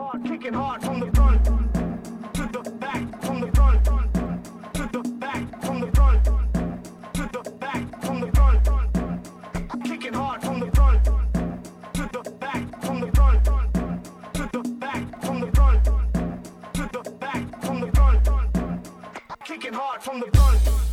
hard, kicking hard from the front to the back, from the front to the back, from the front to the back, from the front, kicking hard from the front to the back, from the front to the back, from the front to the back, from the front, kicking hard from the front.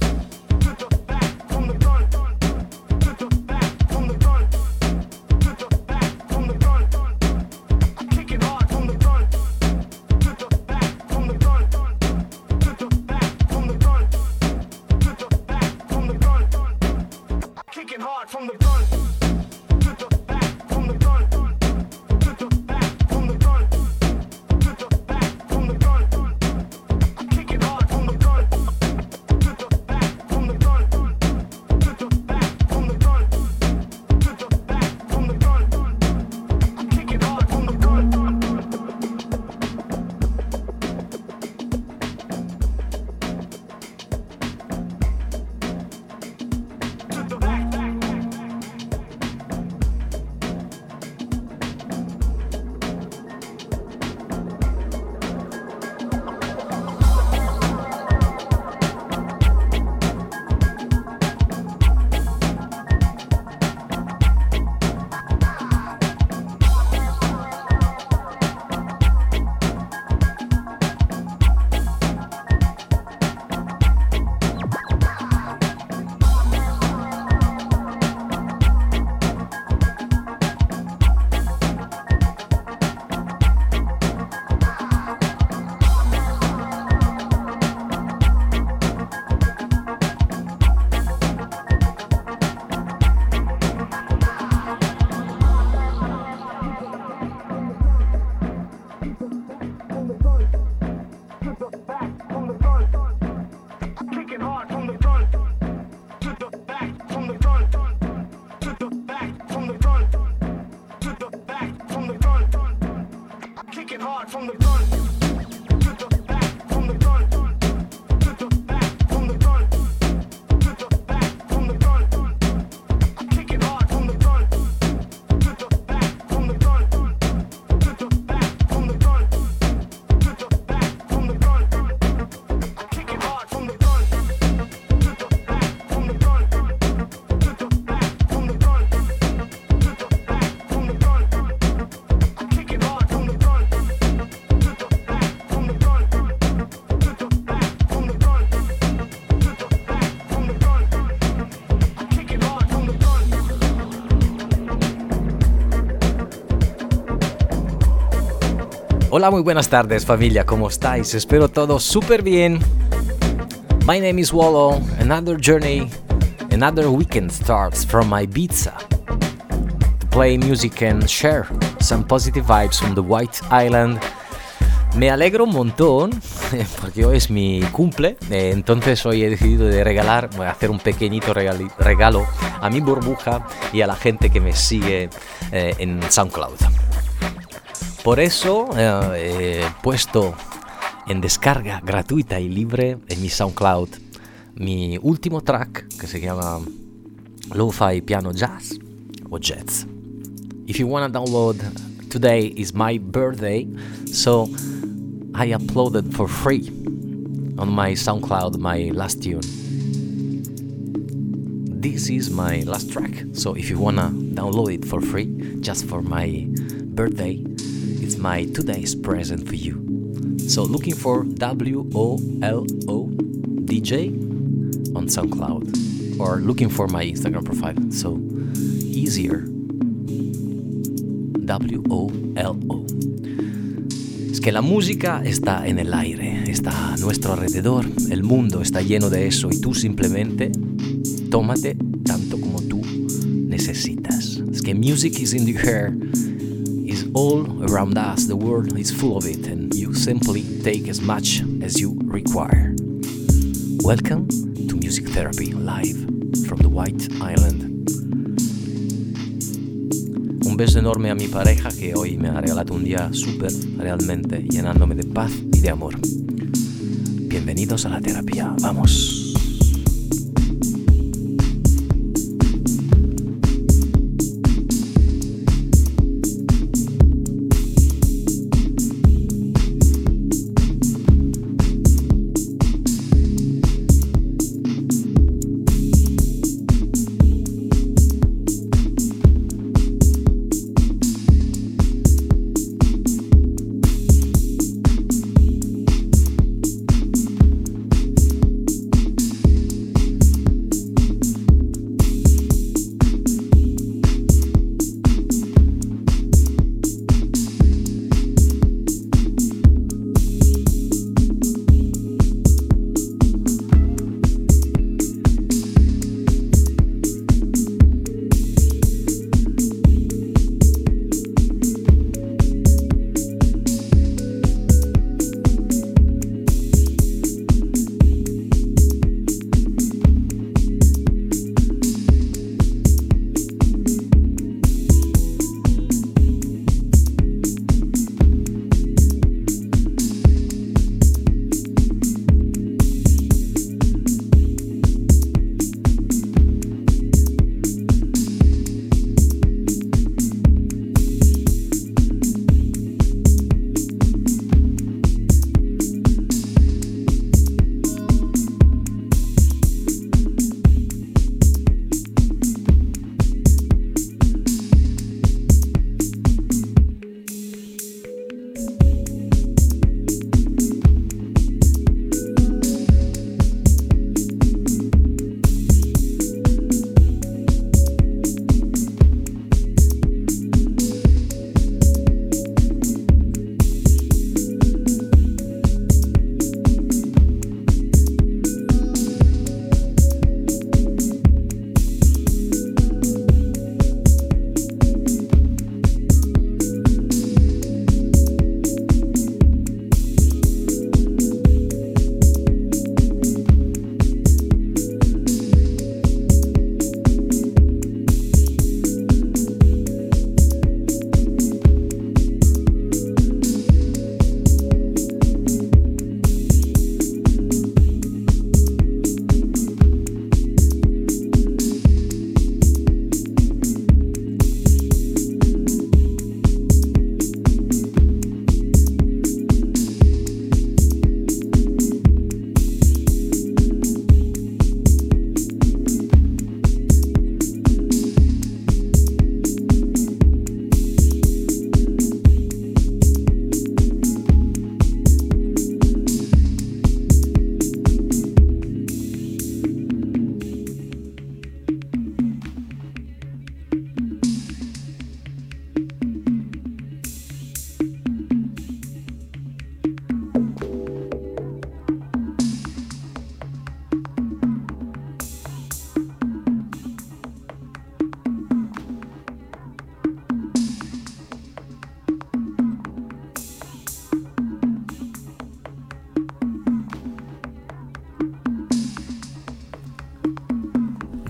Hola, muy buenas tardes familia, ¿cómo estáis? Espero todo súper bien. My name is Wallo. Another journey, another weekend starts from pizza. To play music and share some positive vibes from the White Island. Me alegro un montón porque hoy es mi cumple, eh, entonces hoy he decidido de regalar, voy a hacer un pequeñito regalo a mi burbuja y a la gente que me sigue eh, en SoundCloud. Por eso eh, he puesto en descarga gratuita y libre en mi SoundCloud mi último track que se llama Lo-Fi Piano Jazz o Jazz. If you want to download, today is my birthday, so I uploaded for free on my SoundCloud my last tune. This is my last track, so if you wanna download it for free, just for my birthday, my today's present for you. So looking for W O L O DJ on SoundCloud or looking for my Instagram profile. So easier. W O L O. Es que la música está en el aire, está a nuestro alrededor, el mundo está lleno de eso y tú simplemente tómate tanto como tú necesitas. Es que music is in the air all around us, the world is full of it, and you simply take as much as you require. Welcome to Music Therapy Live from the White Island. Un beso enorme a mi pareja que hoy me ha regalado un día súper, realmente llenándome de paz y de amor. Bienvenidos a la terapia, vamos.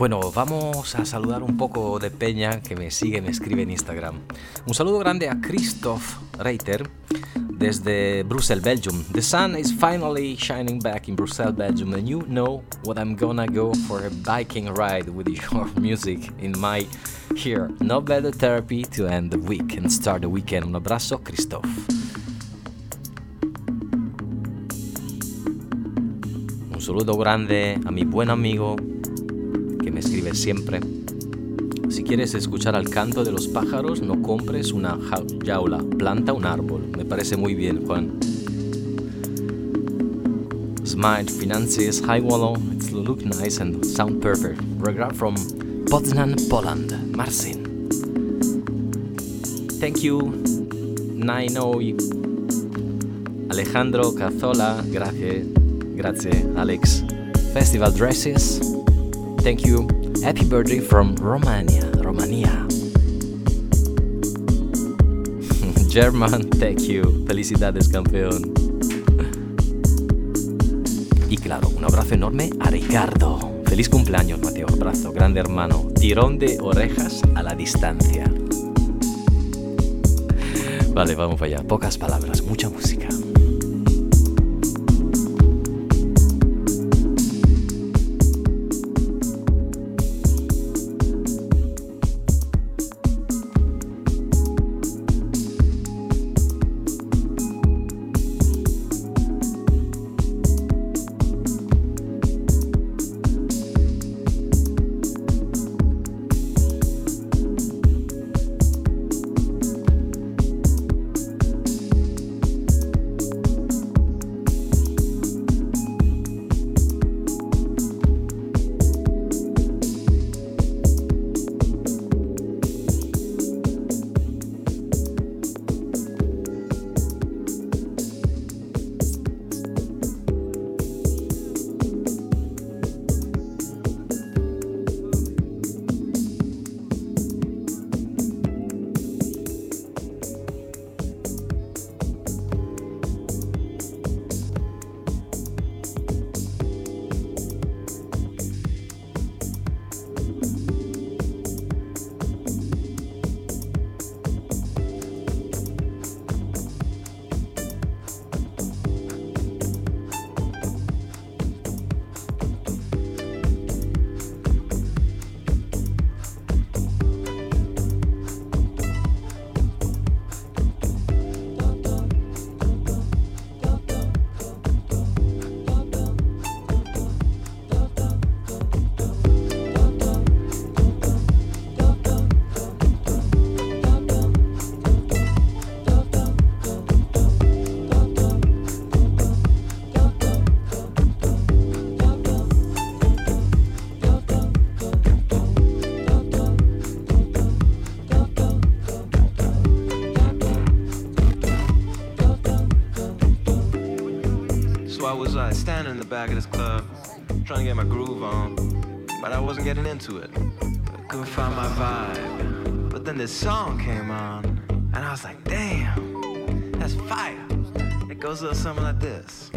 Bueno, vamos a saludar un poco de Peña que me sigue, me escribe en Instagram. Un saludo grande a Christoph Reiter desde Brussels, Belgium. The sun is finally shining back in Brussels, Belgium, and you know what I'm gonna go for a biking ride with your music in my here. No better therapy to end the week and start the weekend. Un abrazo, Christoph. Un saludo grande a mi buen amigo siempre. Si quieres escuchar al canto de los pájaros, no compres una jaula, planta un árbol. Me parece muy bien, Juan. Smart Finances, High Wallow, it's look nice and sound perfect. Regret from Poznan, Poland, Marcin. Thank you, Naino Alejandro Cazola, gracias, gracias, Alex. Festival Dresses, Thank you. Happy birthday from Romania. Romania. German, thank you. Felicidades, campeón. Y claro, un abrazo enorme a Ricardo. Feliz cumpleaños, Mateo. Abrazo, grande hermano. Tirón de orejas a la distancia. Vale, vamos allá. Pocas palabras, mucha música. Back of this club, trying to get my groove on, but I wasn't getting into it. I couldn't find my vibe. But then this song came on, and I was like, damn, that's fire. It goes a little something like this.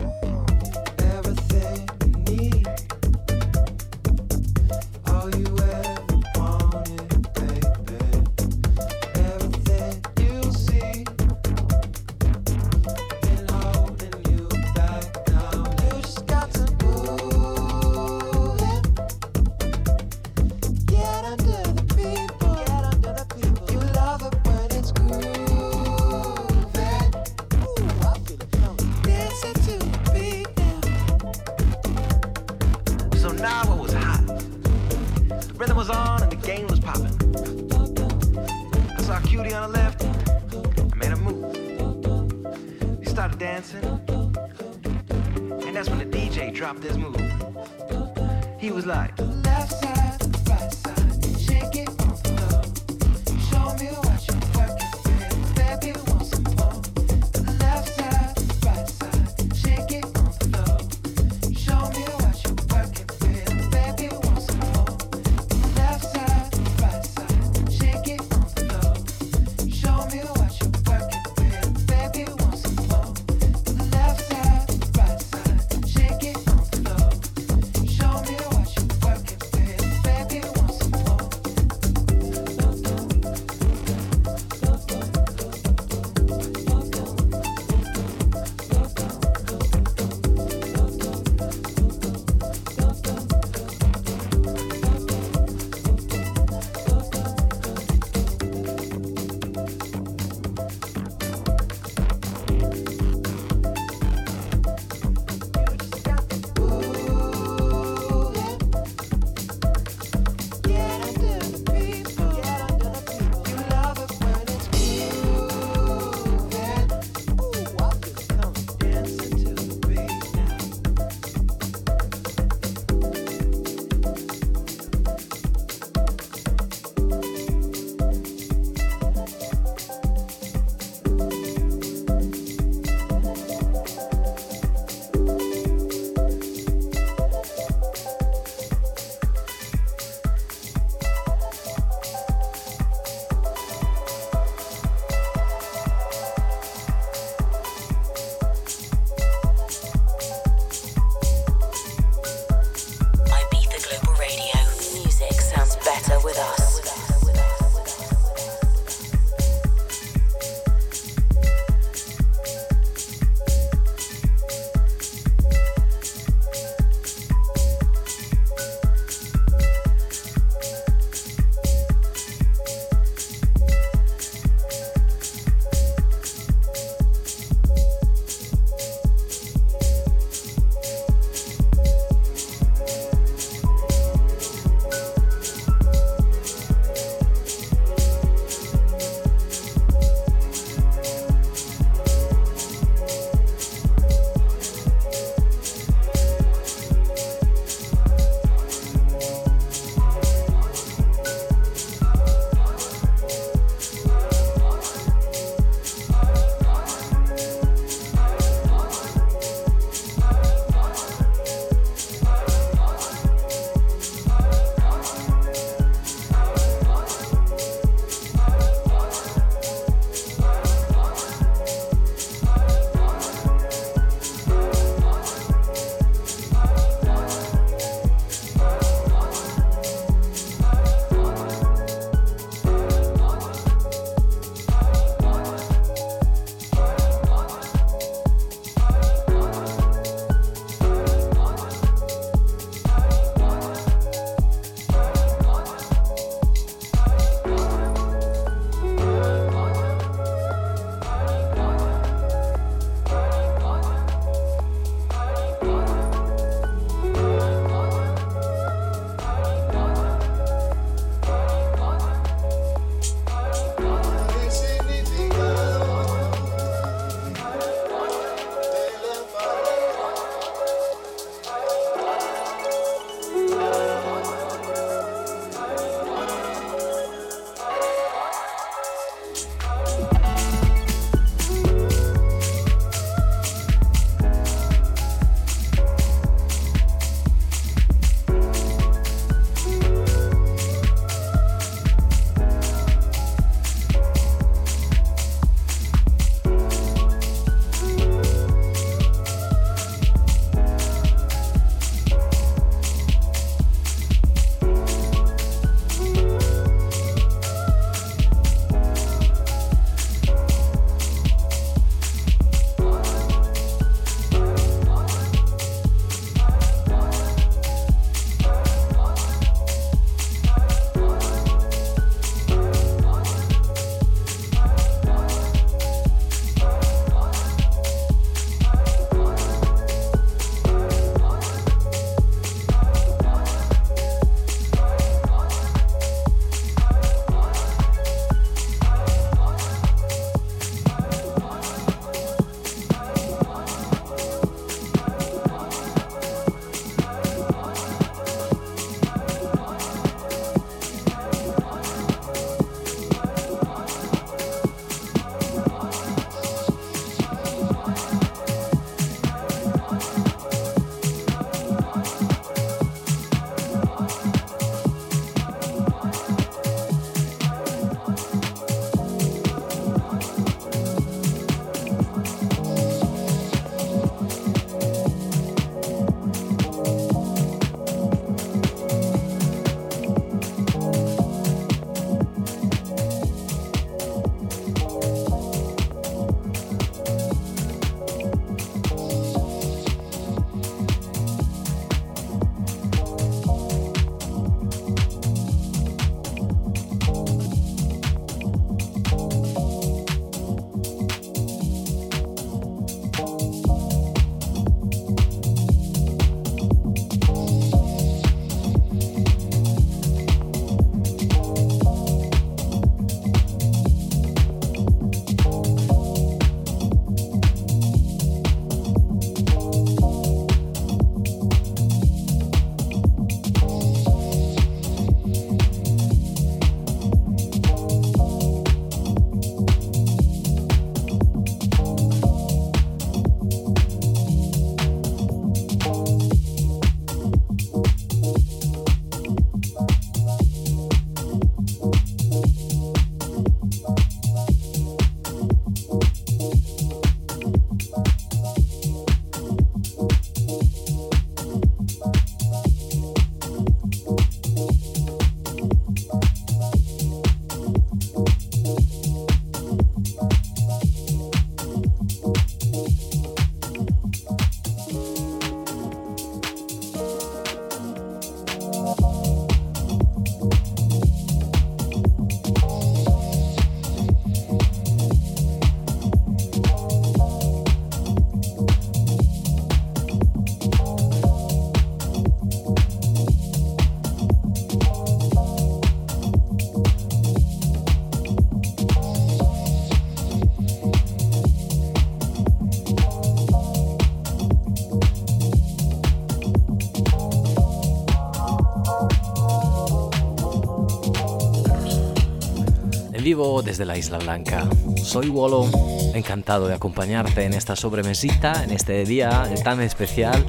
Vivo desde la Isla Blanca. Soy Wolo, encantado de acompañarte en esta sobremesita, en este día tan especial.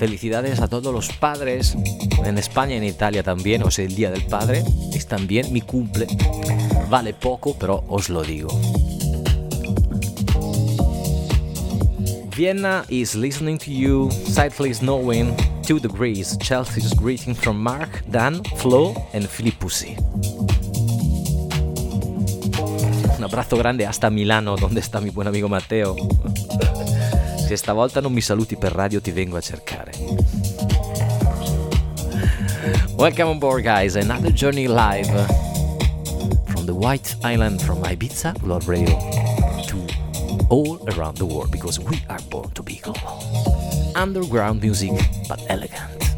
Felicidades a todos los padres en España y en Italia también, o sea, el Día del Padre es también mi cumple. Vale poco, pero os lo digo. Vienna is listening to you, is knowing 2 degrees, Chelsea's greeting from Mark, Dan, Flo and Filippusi. Abrazo grande hasta Milano, donde está mi buen amigo Matteo. Se stavolta non mi saluti per radio ti vengo a cercare. Welcome on board guys, another journey live from the White Island from Ibiza, Lord Radio, to all around the world because we are born to be global. Underground music, but elegant.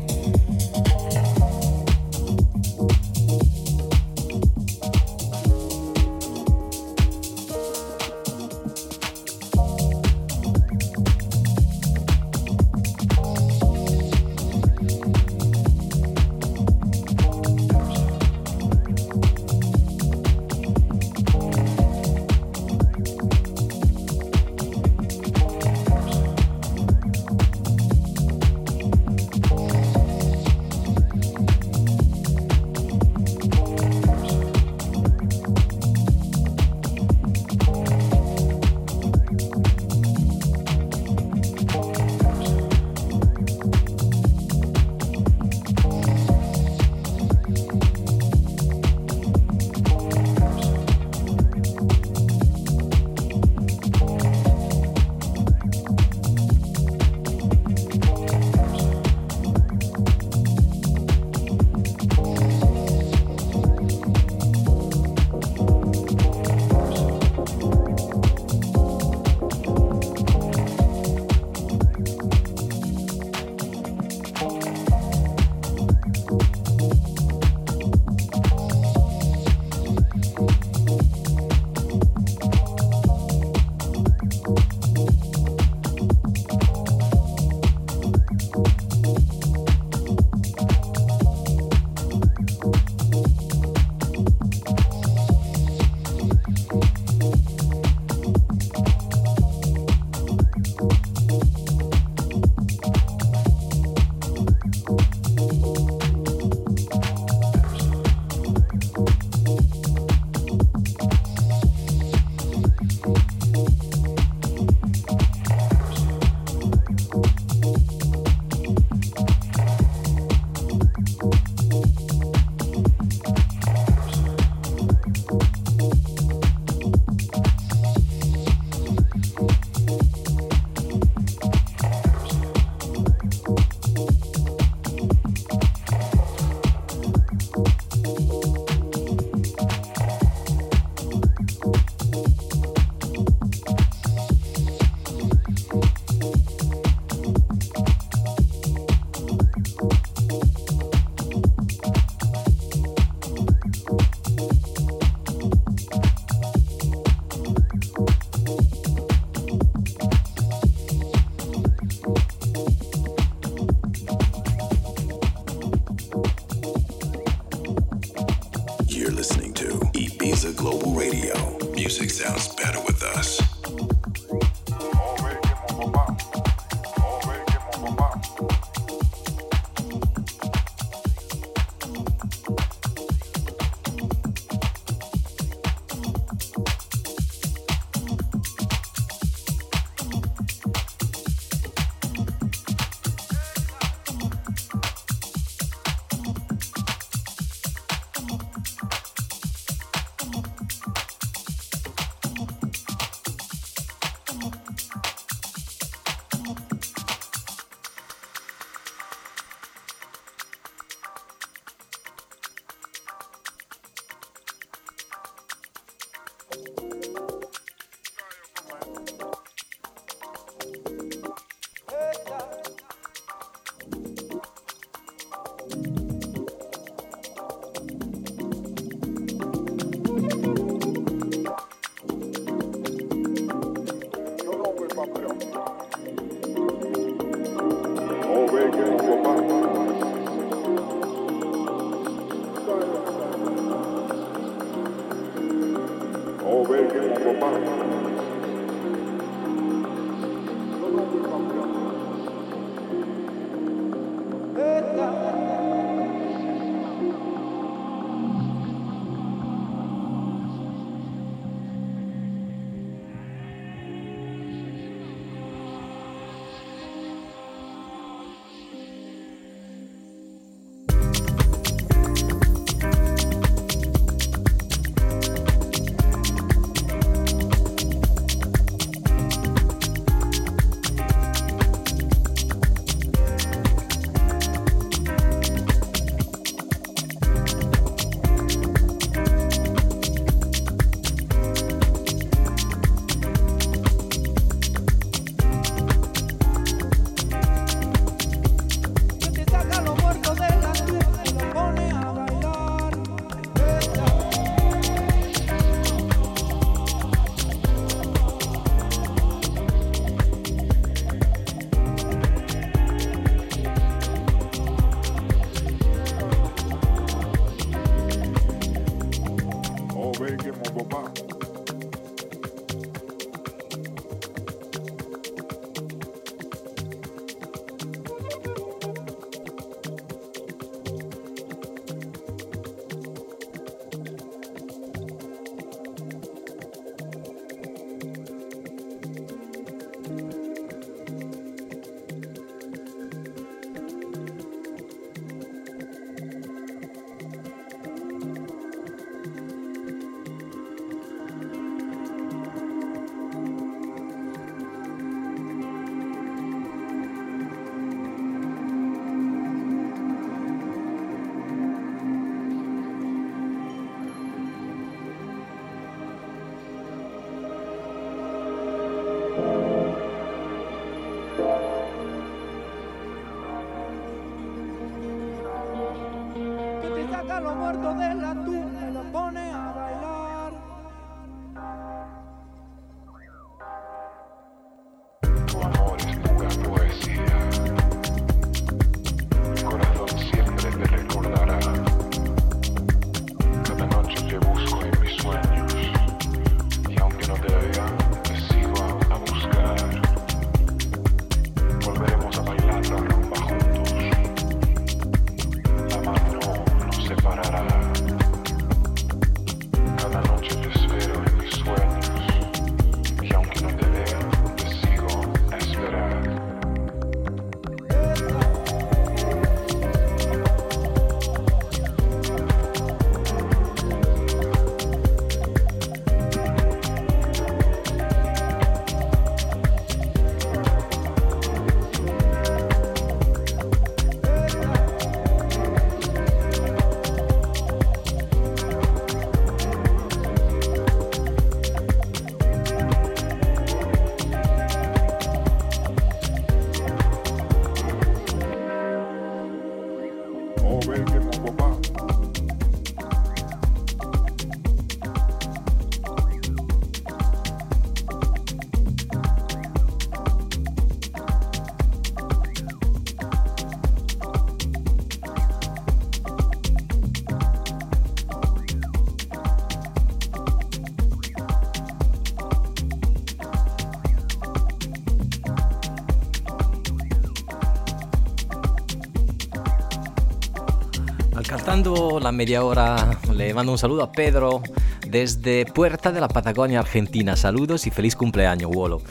La media hora, le mando un saludo a Pedro desde Puerta de la Patagonia, Argentina. Saludos y feliz cumpleaños, Wolo.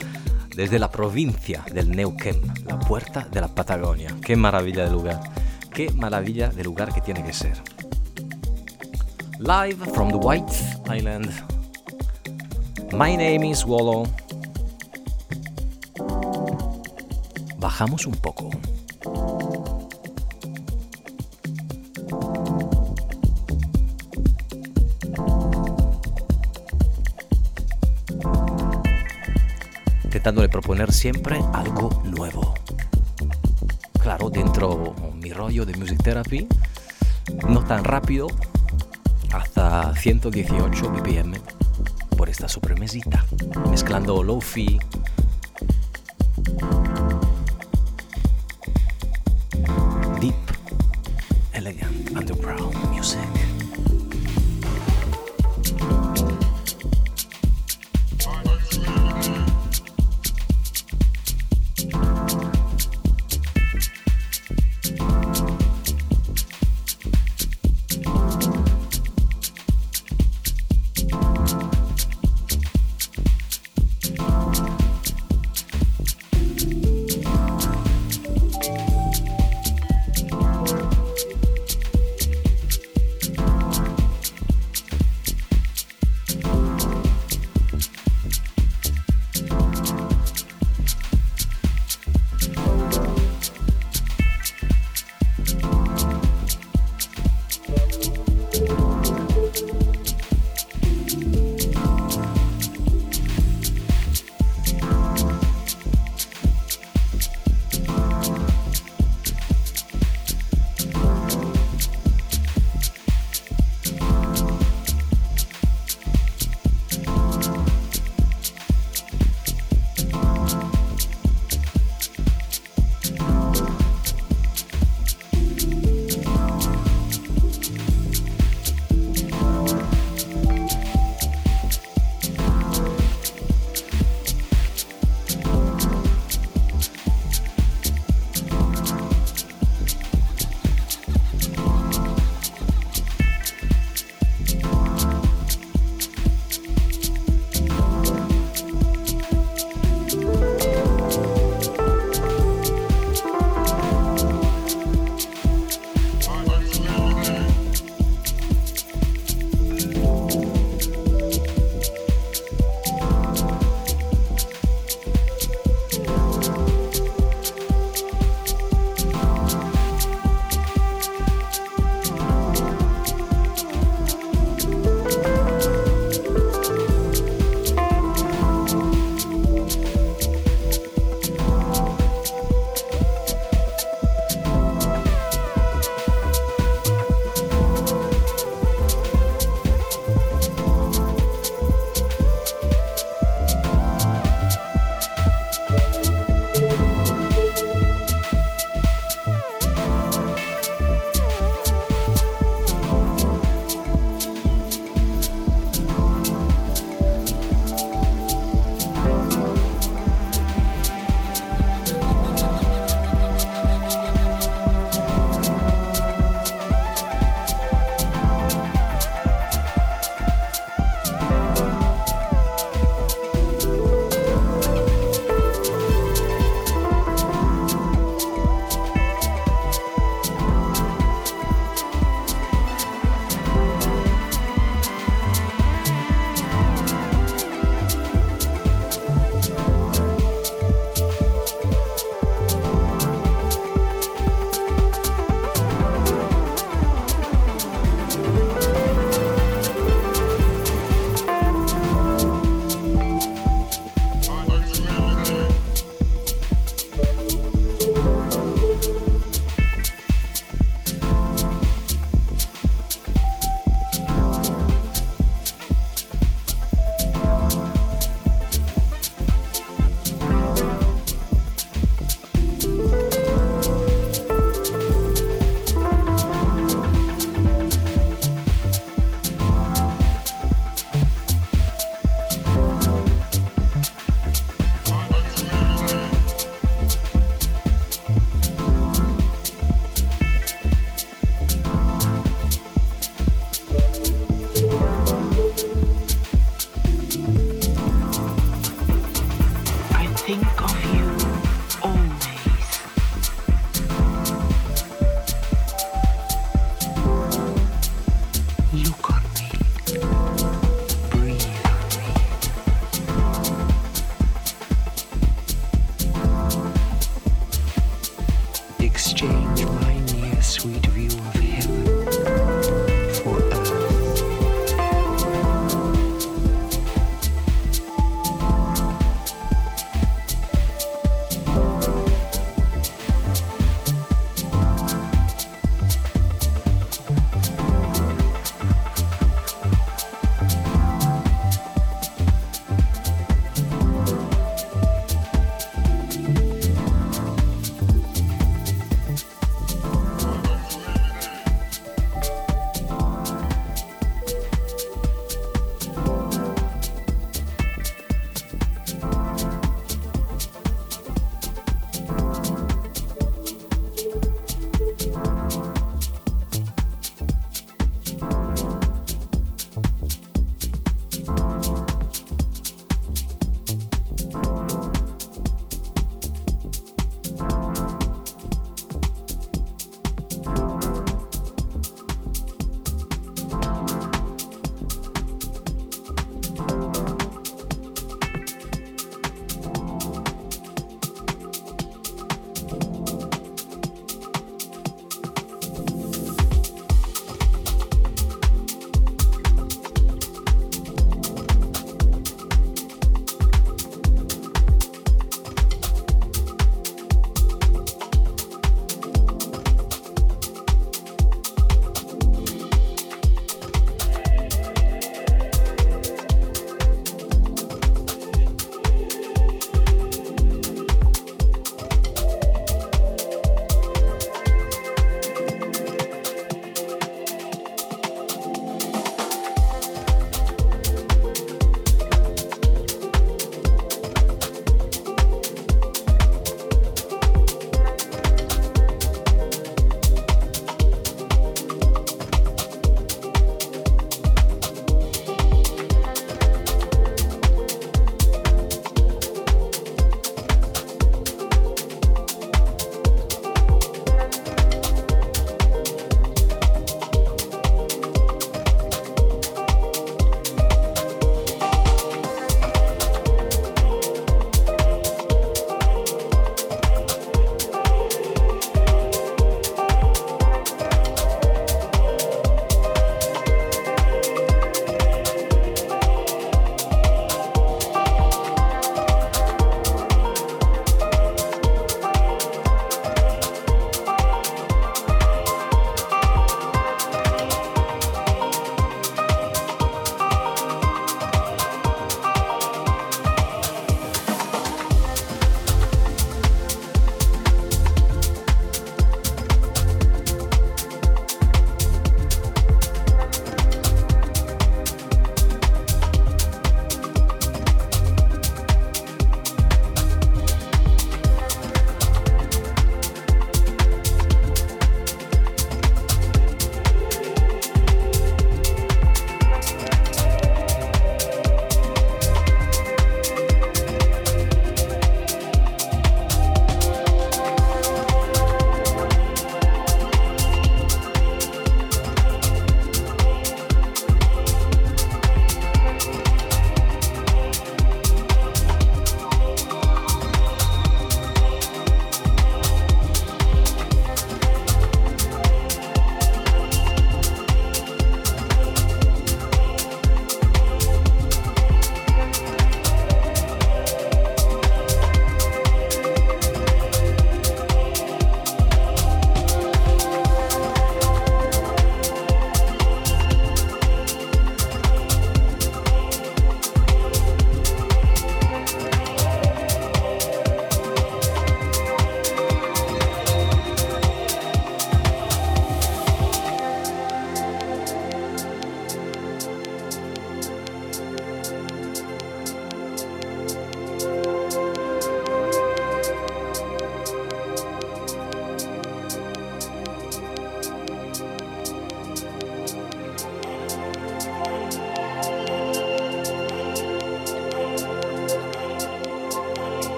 Desde la provincia del Neuquén, la Puerta de la Patagonia. Qué maravilla de lugar. Qué maravilla de lugar que tiene que ser. Live from the White Island. My name is Wolo. Bajamos un poco. Intentándole proponer siempre algo nuevo. Claro, dentro mi rollo de Music Therapy, no tan rápido, hasta 118 BPM por esta sobremesita, mezclando lo-fi,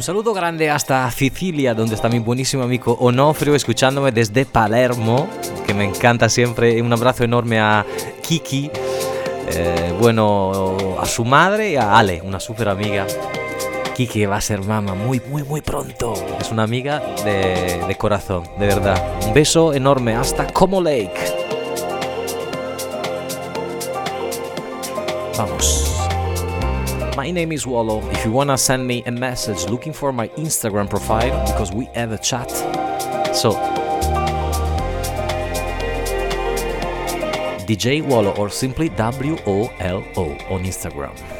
Un saludo grande hasta Sicilia, donde está mi buenísimo amigo Onofrio, escuchándome desde Palermo, que me encanta siempre. Un abrazo enorme a Kiki, eh, bueno, a su madre y a Ale, una súper amiga. Kiki va a ser mamá muy, muy, muy pronto. Es una amiga de, de corazón, de verdad. Un beso enorme hasta Como Lake. Vamos. My name is Wallo. If you wanna send me a message looking for my Instagram profile because we have a chat. So DJ Wallo or simply W O L O on Instagram.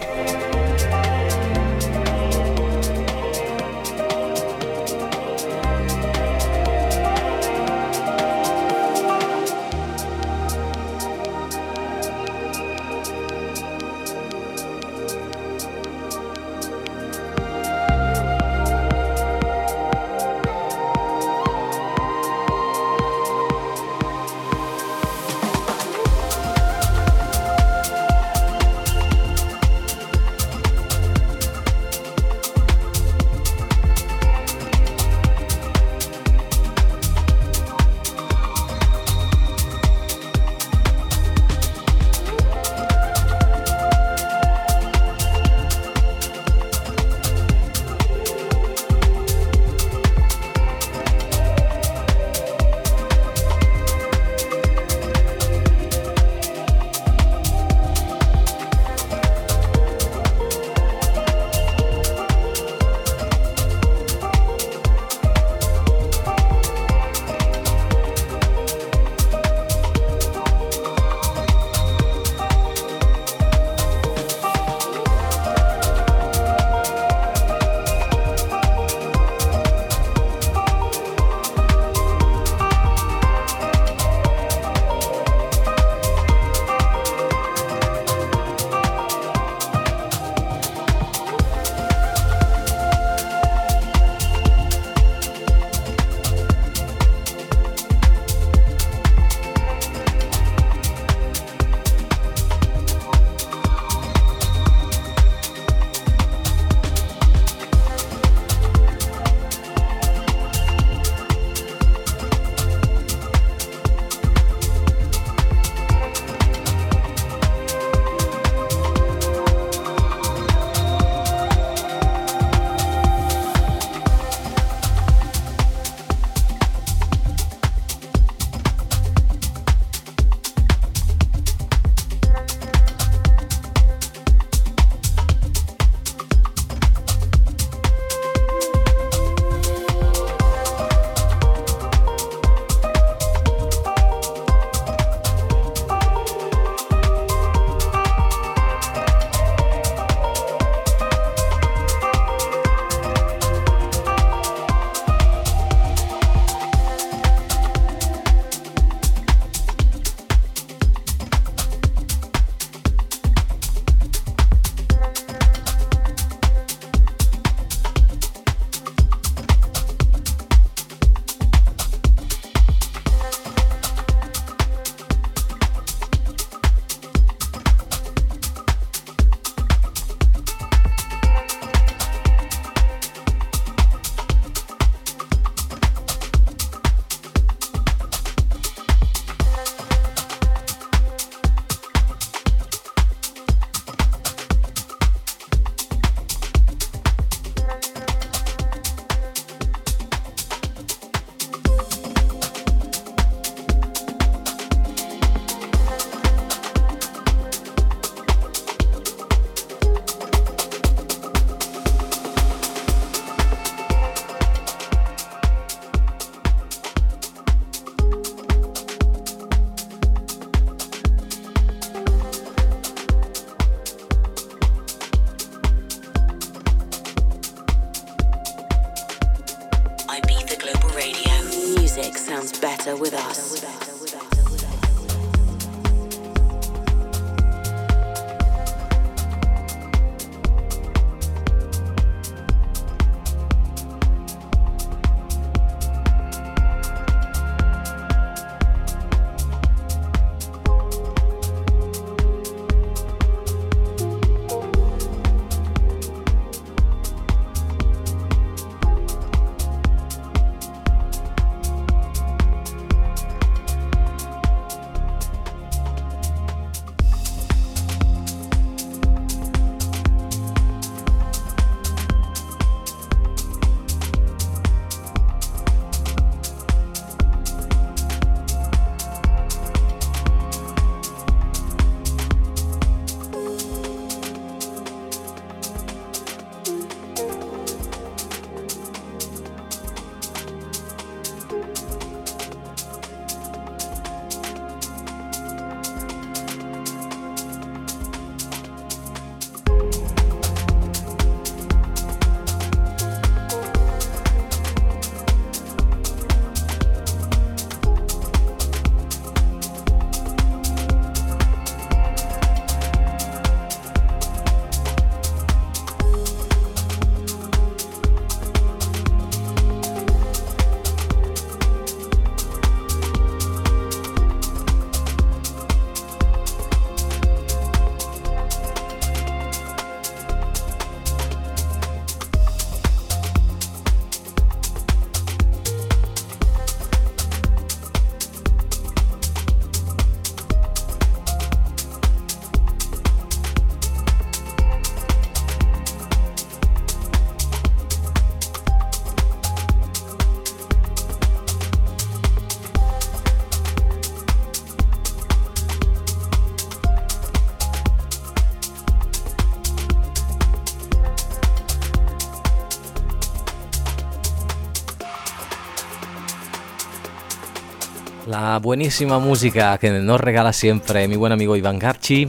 La buenísima música que nos regala siempre mi buen amigo Iván Garchi,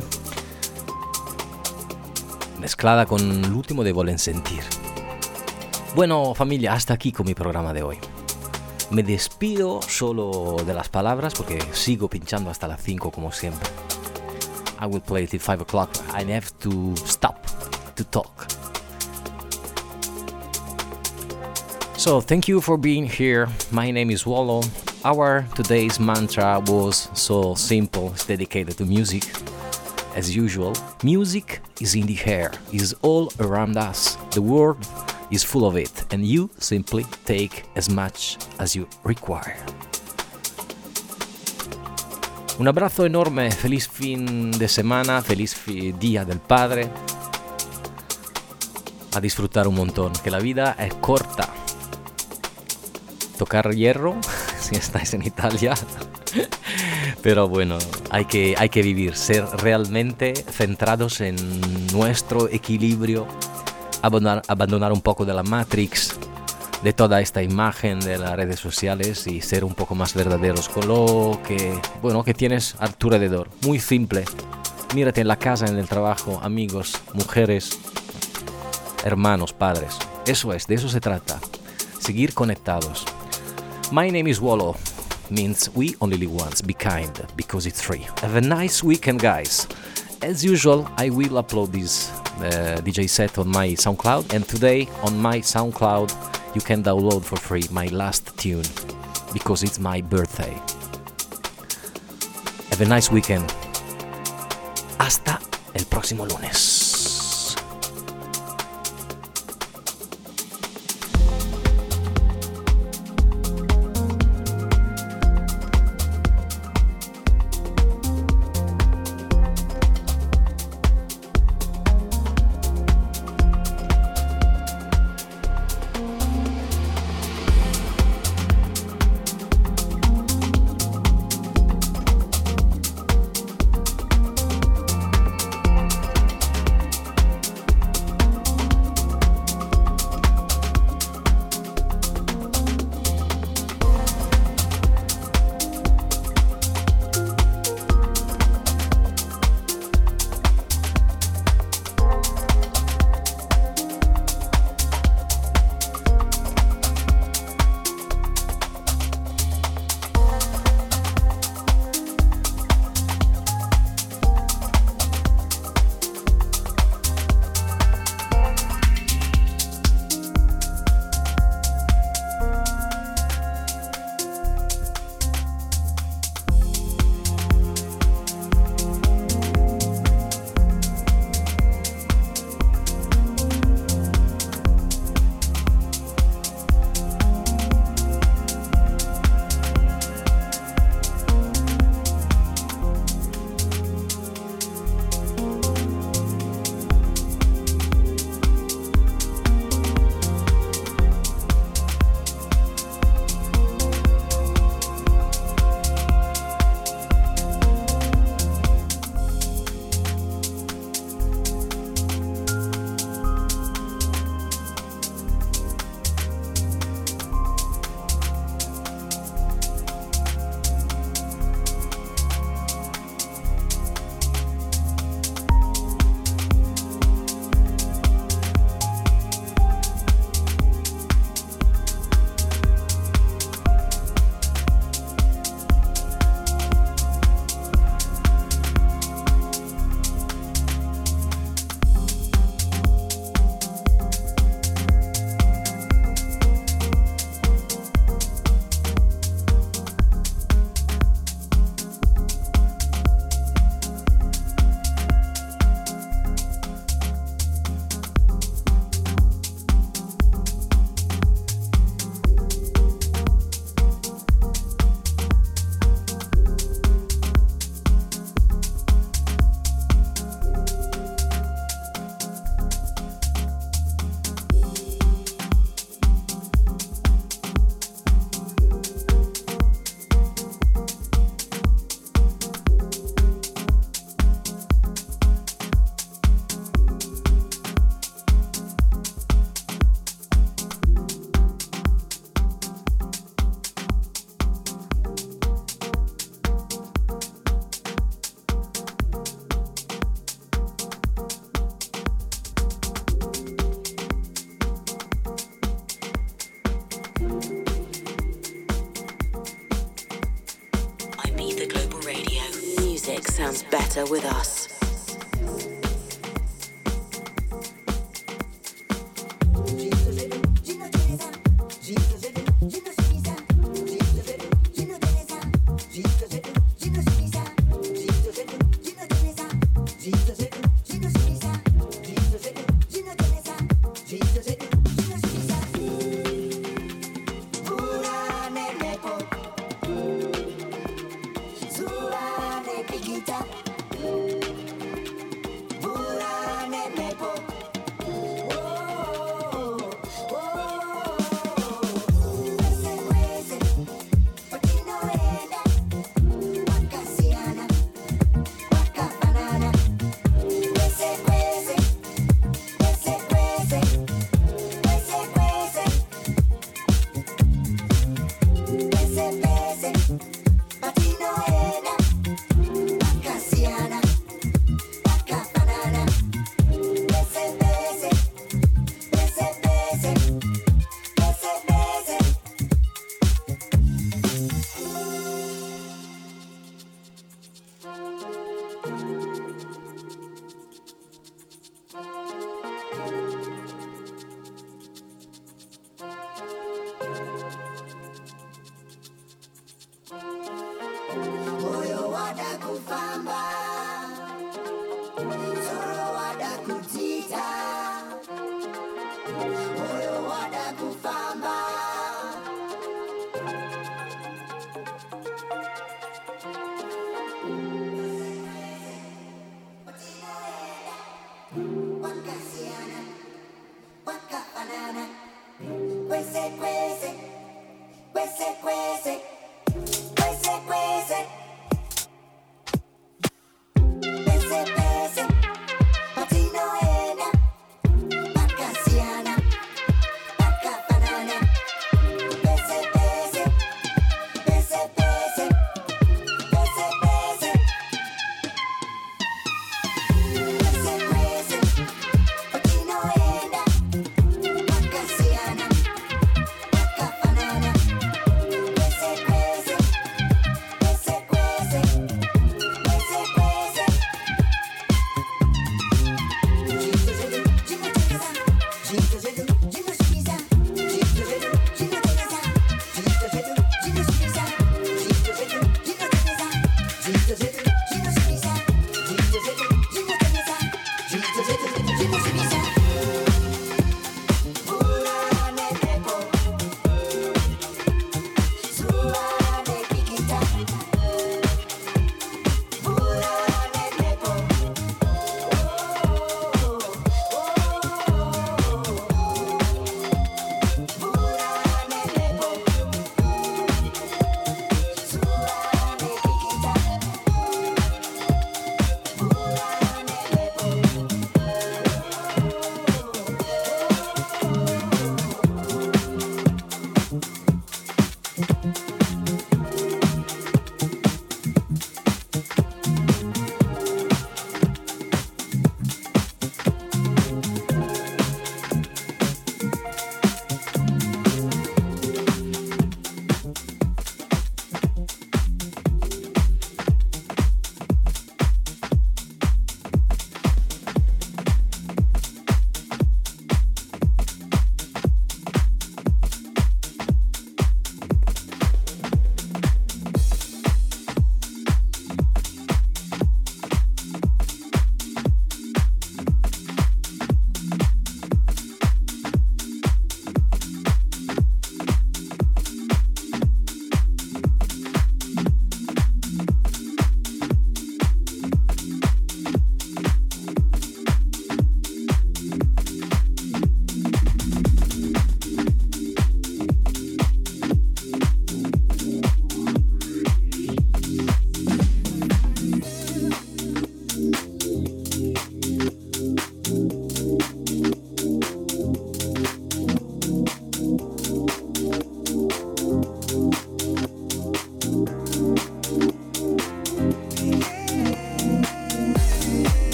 mezclada con el último de Volen Sentir. Bueno, familia, hasta aquí con mi programa de hoy. Me despido solo de las palabras porque sigo pinchando hasta las 5 como siempre. I will play till 5 o'clock. I have to stop to talk. So, thank you for being here. My name is Wallo. Our today's mantra was so simple, it's dedicated to music. As usual, music is in the air, is all around us. The world is full of it, and you simply take as much as you require. Un abrazo enorme, feliz fin de semana, feliz día del Padre. A disfrutar un montón, que la vida es corta. Tocar hierro si estáis en Italia. Pero bueno, hay que, hay que vivir, ser realmente centrados en nuestro equilibrio, abandonar, abandonar un poco de la Matrix, de toda esta imagen de las redes sociales y ser un poco más verdaderos con lo que, bueno, que tienes a tu alrededor. Muy simple. Mírate en la casa, en el trabajo, amigos, mujeres, hermanos, padres. Eso es, de eso se trata. Seguir conectados. My name is Wallo. Means we only live once. Be kind, because it's free. Have a nice weekend, guys. As usual, I will upload this uh, DJ set on my SoundCloud, and today on my SoundCloud, you can download for free my last tune because it's my birthday. Have a nice weekend. Hasta el próximo lunes.